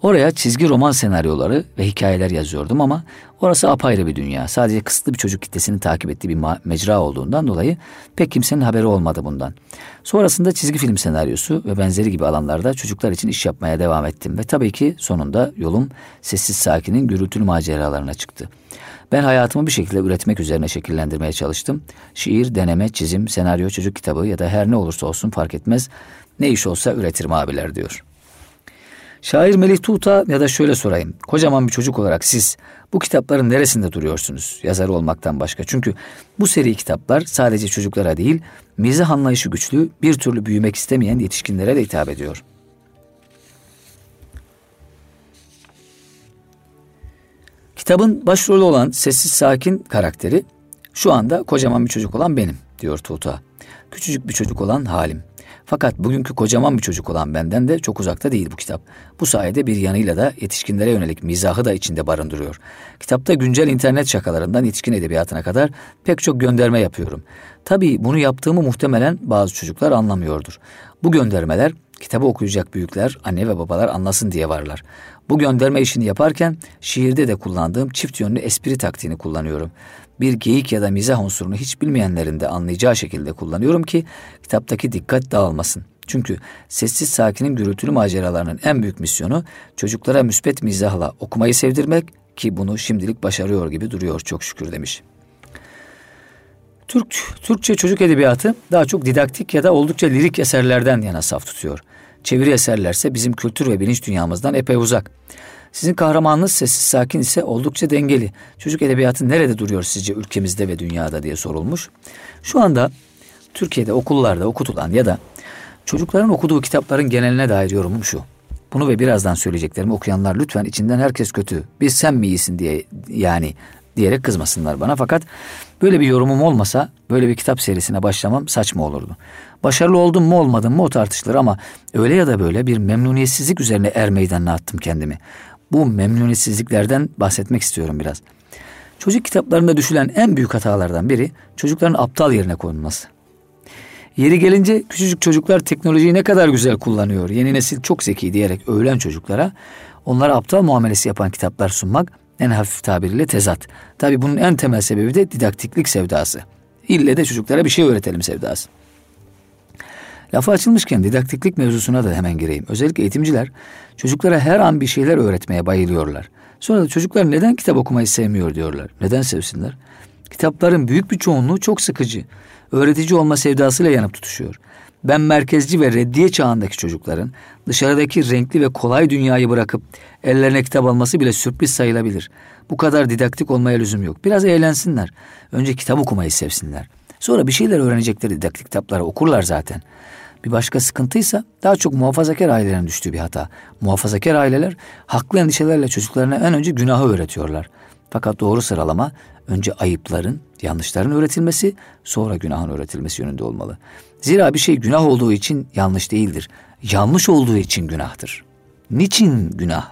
Oraya çizgi roman senaryoları ve hikayeler yazıyordum ama orası apayrı bir dünya. Sadece kısıtlı bir çocuk kitlesini takip ettiği bir mecra olduğundan dolayı pek kimsenin haberi olmadı bundan. Sonrasında çizgi film senaryosu ve benzeri gibi alanlarda çocuklar için iş yapmaya devam ettim ve tabii ki sonunda yolum sessiz sakinin gürültülü maceralarına çıktı. Ben hayatımı bir şekilde üretmek üzerine şekillendirmeye çalıştım. Şiir, deneme, çizim, senaryo, çocuk kitabı ya da her ne olursa olsun fark etmez. Ne iş olsa üretirim abiler diyor. Şair Melih Tuğta ya da şöyle sorayım. Kocaman bir çocuk olarak siz bu kitapların neresinde duruyorsunuz yazarı olmaktan başka? Çünkü bu seri kitaplar sadece çocuklara değil, mizah anlayışı güçlü, bir türlü büyümek istemeyen yetişkinlere de hitap ediyor. Kitabın başrolü olan sessiz sakin karakteri şu anda kocaman bir çocuk olan benim diyor Tuğta. Küçücük bir çocuk olan halim. Fakat bugünkü kocaman bir çocuk olan benden de çok uzakta değil bu kitap. Bu sayede bir yanıyla da yetişkinlere yönelik mizahı da içinde barındırıyor. Kitapta güncel internet şakalarından yetişkin edebiyatına kadar pek çok gönderme yapıyorum. Tabii bunu yaptığımı muhtemelen bazı çocuklar anlamıyordur. Bu göndermeler kitabı okuyacak büyükler, anne ve babalar anlasın diye varlar. Bu gönderme işini yaparken şiirde de kullandığım çift yönlü espri taktiğini kullanıyorum bir geyik ya da mizah unsurunu hiç bilmeyenlerin de anlayacağı şekilde kullanıyorum ki kitaptaki dikkat dağılmasın. Çünkü sessiz sakinin gürültülü maceralarının en büyük misyonu çocuklara müspet mizahla okumayı sevdirmek ki bunu şimdilik başarıyor gibi duruyor çok şükür demiş. Türk Türkçe çocuk edebiyatı daha çok didaktik ya da oldukça lirik eserlerden yana saf tutuyor. Çeviri eserlerse bizim kültür ve bilinç dünyamızdan epey uzak. Sizin kahramanınız sessiz sakin ise oldukça dengeli. Çocuk edebiyatı nerede duruyor sizce ülkemizde ve dünyada diye sorulmuş. Şu anda Türkiye'de okullarda okutulan ya da çocukların okuduğu kitapların geneline dair yorumum şu. Bunu ve birazdan söyleyeceklerimi okuyanlar lütfen içinden herkes kötü. Biz sen mi iyisin diye yani diyerek kızmasınlar bana. Fakat böyle bir yorumum olmasa böyle bir kitap serisine başlamam saçma olurdu. Başarılı oldum mu olmadım mı o tartışılır ama öyle ya da böyle bir memnuniyetsizlik üzerine er meydanına attım kendimi bu memnuniyetsizliklerden bahsetmek istiyorum biraz. Çocuk kitaplarında düşülen en büyük hatalardan biri çocukların aptal yerine konulması. Yeri gelince küçücük çocuklar teknolojiyi ne kadar güzel kullanıyor, yeni nesil çok zeki diyerek övülen çocuklara onlara aptal muamelesi yapan kitaplar sunmak en hafif tabiriyle tezat. Tabi bunun en temel sebebi de didaktiklik sevdası. İlle de çocuklara bir şey öğretelim sevdası. Lafı açılmışken didaktiklik mevzusuna da hemen gireyim. Özellikle eğitimciler çocuklara her an bir şeyler öğretmeye bayılıyorlar. Sonra da çocuklar neden kitap okumayı sevmiyor diyorlar. Neden sevsinler? Kitapların büyük bir çoğunluğu çok sıkıcı. Öğretici olma sevdasıyla yanıp tutuşuyor. Ben merkezci ve reddiye çağındaki çocukların dışarıdaki renkli ve kolay dünyayı bırakıp ellerine kitap alması bile sürpriz sayılabilir. Bu kadar didaktik olmaya lüzum yok. Biraz eğlensinler. Önce kitap okumayı sevsinler. Sonra bir şeyler öğrenecekleri didaktik kitapları okurlar zaten. Bir başka sıkıntıysa daha çok muhafazakar ailelerin düştüğü bir hata. Muhafazakar aileler haklı endişelerle çocuklarına en önce günahı öğretiyorlar. Fakat doğru sıralama önce ayıpların, yanlışların öğretilmesi, sonra günahın öğretilmesi yönünde olmalı. Zira bir şey günah olduğu için yanlış değildir. Yanlış olduğu için günahtır. Niçin günah?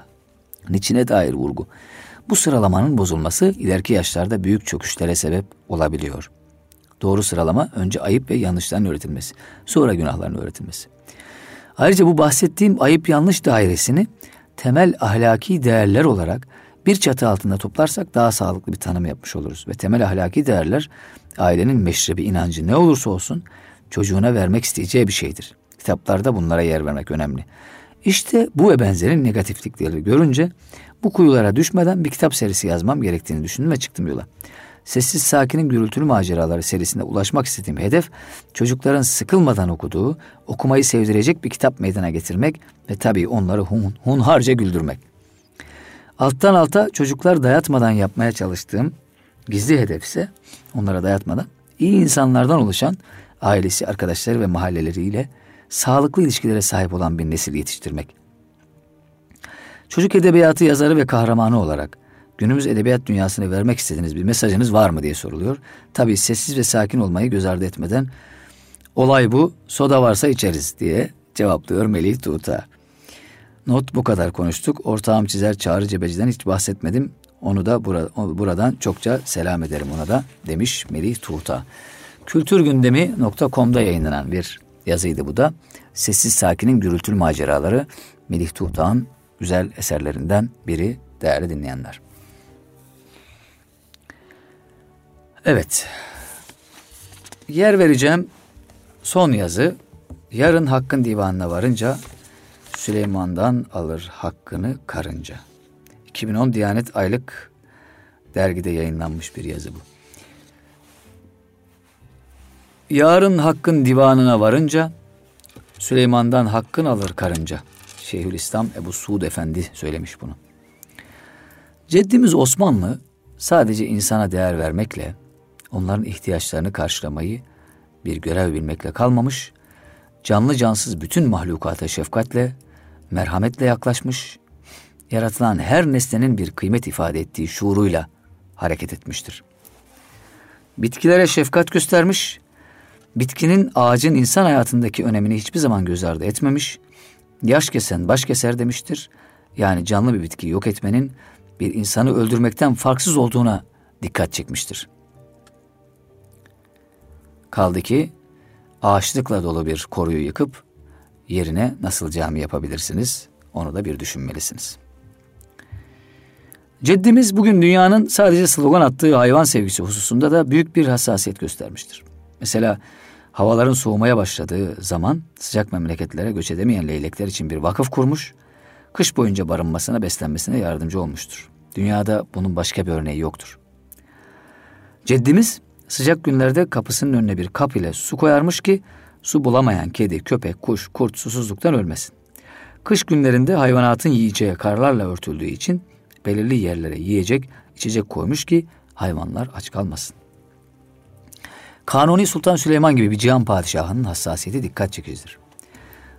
Niçine dair vurgu. Bu sıralamanın bozulması ileriki yaşlarda büyük çöküşlere sebep olabiliyor. Doğru sıralama önce ayıp ve yanlışların öğretilmesi. Sonra günahların öğretilmesi. Ayrıca bu bahsettiğim ayıp yanlış dairesini temel ahlaki değerler olarak bir çatı altında toplarsak daha sağlıklı bir tanım yapmış oluruz. Ve temel ahlaki değerler ailenin meşrebi inancı ne olursa olsun çocuğuna vermek isteyeceği bir şeydir. Kitaplarda bunlara yer vermek önemli. İşte bu ve benzerin negatiflikleri görünce bu kuyulara düşmeden bir kitap serisi yazmam gerektiğini düşündüm ve çıktım yola. Sessiz Sakin'in Gürültülü Maceraları serisinde ulaşmak istediğim hedef çocukların sıkılmadan okuduğu, okumayı sevdirecek bir kitap meydana getirmek ve tabii onları hun, hunharca güldürmek. Alttan alta çocuklar dayatmadan yapmaya çalıştığım gizli hedef ise onlara dayatmadan iyi insanlardan oluşan ailesi, arkadaşları ve mahalleleriyle sağlıklı ilişkilere sahip olan bir nesil yetiştirmek. Çocuk edebiyatı yazarı ve kahramanı olarak günümüz edebiyat dünyasına vermek istediğiniz bir mesajınız var mı diye soruluyor. Tabii sessiz ve sakin olmayı göz ardı etmeden olay bu soda varsa içeriz diye cevaplıyor Melih Tuğta. Not bu kadar konuştuk. Ortağım çizer Çağrı Cebeci'den hiç bahsetmedim. Onu da bura, buradan çokça selam ederim ona da demiş Melih Tuğta. Kültürgündemi.com'da yayınlanan bir yazıydı bu da. Sessiz Sakin'in gürültülü maceraları Melih Tuğta'nın güzel eserlerinden biri değerli dinleyenler. Evet. Yer vereceğim son yazı yarın Hakkın Divanı'na varınca Süleyman'dan alır hakkını karınca. 2010 Diyanet Aylık dergide yayınlanmış bir yazı bu. Yarın hakkın divanına varınca Süleyman'dan hakkın alır karınca. Şeyhülislam Ebu Suud Efendi söylemiş bunu. Ceddimiz Osmanlı sadece insana değer vermekle, onların ihtiyaçlarını karşılamayı bir görev bilmekle kalmamış, canlı cansız bütün mahlukata şefkatle, merhametle yaklaşmış, yaratılan her nesnenin bir kıymet ifade ettiği şuuruyla hareket etmiştir. Bitkilere şefkat göstermiş, bitkinin ağacın insan hayatındaki önemini hiçbir zaman göz ardı etmemiş, yaş kesen baş keser demiştir. Yani canlı bir bitkiyi yok etmenin bir insanı öldürmekten farksız olduğuna dikkat çekmiştir. Kaldı ki ağaçlıkla dolu bir koruyu yıkıp yerine nasıl cami yapabilirsiniz onu da bir düşünmelisiniz. Ceddimiz bugün dünyanın sadece slogan attığı hayvan sevgisi hususunda da büyük bir hassasiyet göstermiştir. Mesela havaların soğumaya başladığı zaman sıcak memleketlere göç edemeyen leylekler için bir vakıf kurmuş, kış boyunca barınmasına, beslenmesine yardımcı olmuştur. Dünyada bunun başka bir örneği yoktur. Ceddimiz sıcak günlerde kapısının önüne bir kap ile su koyarmış ki su bulamayan kedi, köpek, kuş, kurt susuzluktan ölmesin. Kış günlerinde hayvanatın yiyeceği karlarla örtüldüğü için belirli yerlere yiyecek, içecek koymuş ki hayvanlar aç kalmasın. Kanuni Sultan Süleyman gibi bir cihan padişahının hassasiyeti dikkat çekicidir.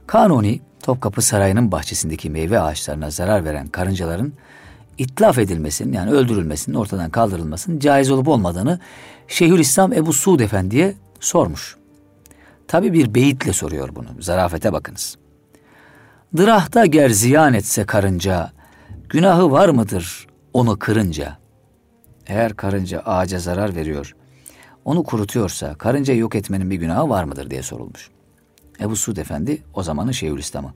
Kanuni, Topkapı Sarayı'nın bahçesindeki meyve ağaçlarına zarar veren karıncaların itlaf edilmesinin yani öldürülmesinin ortadan kaldırılmasının caiz olup olmadığını Şeyhülislam Ebu Suud Efendi'ye sormuş. Tabi bir beyitle soruyor bunu. Zarafete bakınız. Dırahta ger ziyan etse karınca, günahı var mıdır onu kırınca? Eğer karınca ağaca zarar veriyor, onu kurutuyorsa karıncayı yok etmenin bir günahı var mıdır diye sorulmuş. Ebu Suud Efendi o zamanın Şeyhülislam'ı.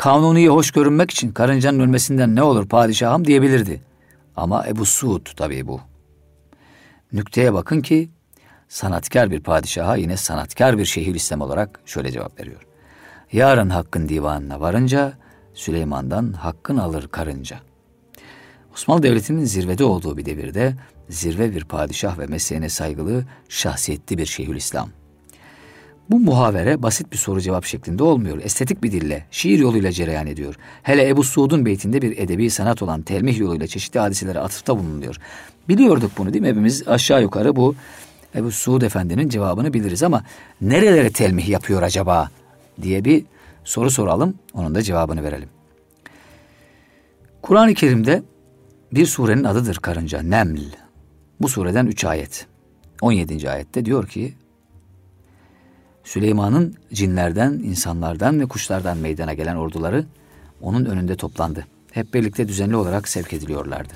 Kanuni'ye hoş görünmek için karıncanın ölmesinden ne olur padişahım diyebilirdi. Ama Ebu Suud tabii bu. Nükteye bakın ki sanatkar bir padişaha yine sanatkar bir Şeyhülislam olarak şöyle cevap veriyor. Yarın hakkın divanına varınca Süleyman'dan hakkın alır karınca. Osmanlı Devleti'nin zirvede olduğu bir devirde zirve bir padişah ve mesleğine saygılı, şahsiyetli bir Şeyhülislam. Bu muhavere basit bir soru cevap şeklinde olmuyor. Estetik bir dille, şiir yoluyla cereyan ediyor. Hele Ebu Suud'un beytinde bir edebi sanat olan telmih yoluyla çeşitli hadiselere atıfta bulunuyor. Biliyorduk bunu değil mi? Hepimiz aşağı yukarı bu Ebu Suud Efendi'nin cevabını biliriz ama nerelere telmih yapıyor acaba diye bir soru soralım. Onun da cevabını verelim. Kur'an-ı Kerim'de bir surenin adıdır karınca, Neml. Bu sureden üç ayet. 17. ayette diyor ki Süleyman'ın cinlerden, insanlardan ve kuşlardan meydana gelen orduları onun önünde toplandı. Hep birlikte düzenli olarak sevk ediliyorlardı.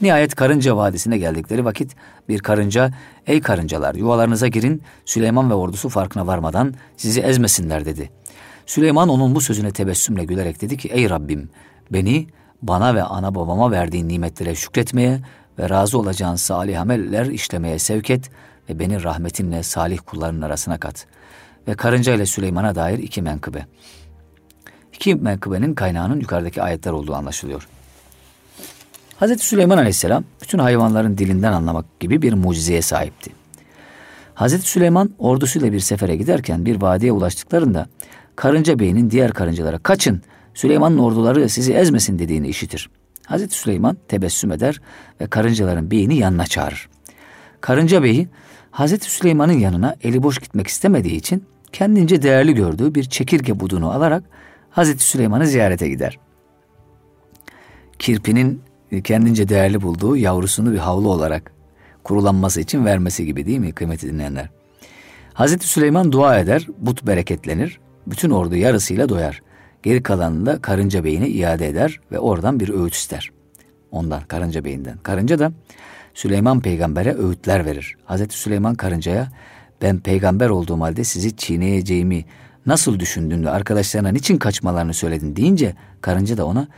Nihayet Karınca Vadisi'ne geldikleri vakit bir karınca, ''Ey karıncalar yuvalarınıza girin, Süleyman ve ordusu farkına varmadan sizi ezmesinler.'' dedi. Süleyman onun bu sözüne tebessümle gülerek dedi ki, ''Ey Rabbim beni bana ve ana babama verdiğin nimetlere şükretmeye ve razı olacağın salih ameller işlemeye sevk et ve beni rahmetinle salih kulların arasına kat.'' Ve karınca ile Süleyman'a dair iki menkıbe. İki menkıbenin kaynağının yukarıdaki ayetler olduğu anlaşılıyor. Hazreti Süleyman Aleyhisselam bütün hayvanların dilinden anlamak gibi bir mucizeye sahipti. Hazreti Süleyman ordusuyla bir sefere giderken bir vadiye ulaştıklarında karınca beyinin diğer karıncalara kaçın Süleyman'ın orduları sizi ezmesin dediğini işitir. Hazreti Süleyman tebessüm eder ve karıncaların beyini yanına çağırır. Karınca beyi Hazreti Süleyman'ın yanına eli boş gitmek istemediği için kendince değerli gördüğü bir çekirge budunu alarak Hazreti Süleyman'ı ziyarete gider. Kirpinin kendince değerli bulduğu yavrusunu bir havlu olarak kurulanması için vermesi gibi değil mi kıymeti dinleyenler? Hazreti Süleyman dua eder, but bereketlenir, bütün ordu yarısıyla doyar. Geri kalanını da karınca beyine iade eder ve oradan bir öğüt ister. Ondan, karınca beyinden. Karınca da Süleyman peygambere öğütler verir. Hazreti Süleyman karıncaya ben peygamber olduğum halde sizi çiğneyeceğimi nasıl düşündün ve arkadaşlarına niçin kaçmalarını söyledin deyince karınca da ona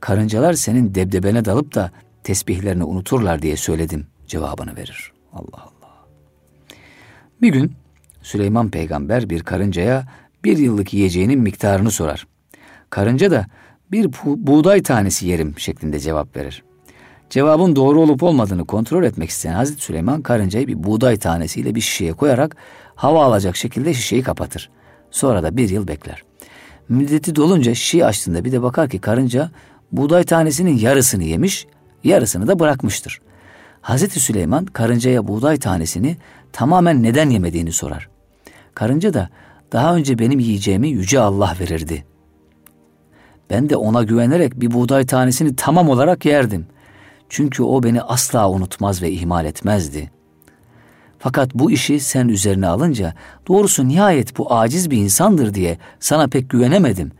karıncalar senin debdebene dalıp da tesbihlerini unuturlar diye söyledim cevabını verir. Allah Allah. Bir gün Süleyman peygamber bir karıncaya bir yıllık yiyeceğinin miktarını sorar. Karınca da bir buğday tanesi yerim şeklinde cevap verir. Cevabın doğru olup olmadığını kontrol etmek isteyen Hazreti Süleyman karıncayı bir buğday tanesiyle bir şişeye koyarak hava alacak şekilde şişeyi kapatır. Sonra da bir yıl bekler. Müddeti dolunca şişeyi açtığında bir de bakar ki karınca buğday tanesinin yarısını yemiş, yarısını da bırakmıştır. Hazreti Süleyman karıncaya buğday tanesini tamamen neden yemediğini sorar. Karınca da daha önce benim yiyeceğimi yüce Allah verirdi. Ben de ona güvenerek bir buğday tanesini tamam olarak yerdim. Çünkü o beni asla unutmaz ve ihmal etmezdi. Fakat bu işi sen üzerine alınca doğrusu nihayet bu aciz bir insandır diye sana pek güvenemedim.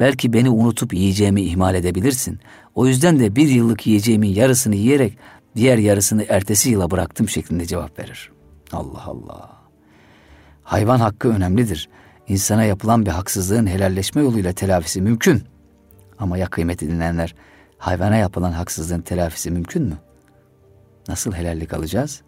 Belki beni unutup yiyeceğimi ihmal edebilirsin. O yüzden de bir yıllık yiyeceğimin yarısını yiyerek diğer yarısını ertesi yıla bıraktım şeklinde cevap verir. Allah Allah. Hayvan hakkı önemlidir. İnsana yapılan bir haksızlığın helalleşme yoluyla telafisi mümkün. Ama ya kıymeti dinleyenler, hayvana yapılan haksızlığın telafisi mümkün mü? Nasıl helallik alacağız?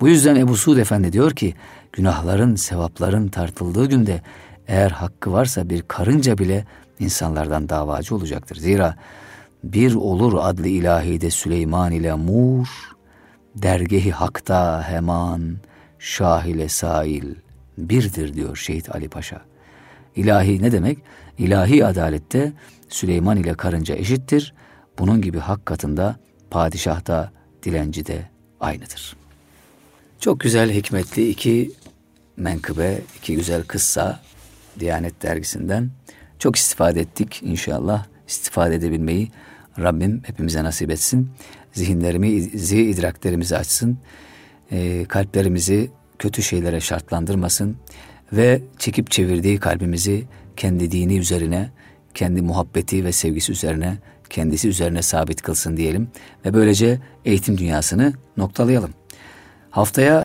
Bu yüzden Ebu Suud Efendi diyor ki, günahların, sevapların tartıldığı günde eğer hakkı varsa bir karınca bile insanlardan davacı olacaktır. Zira bir olur adlı ilahide Süleyman ile Mur, dergehi hakta heman, şah ile sail birdir diyor Şehit Ali Paşa. İlahi ne demek? İlahi adalette Süleyman ile karınca eşittir. Bunun gibi hak katında padişah da dilenci de aynıdır. Çok güzel hikmetli iki menkıbe, iki güzel kıssa Diyanet dergisinden. Çok istifade ettik inşallah. istifade edebilmeyi Rabbim hepimize nasip etsin. Zihinlerimizi, idraklerimizi açsın. E, kalplerimizi kötü şeylere şartlandırmasın. Ve çekip çevirdiği kalbimizi kendi dini üzerine, kendi muhabbeti ve sevgisi üzerine, kendisi üzerine sabit kılsın diyelim. Ve böylece eğitim dünyasını noktalayalım. Haftaya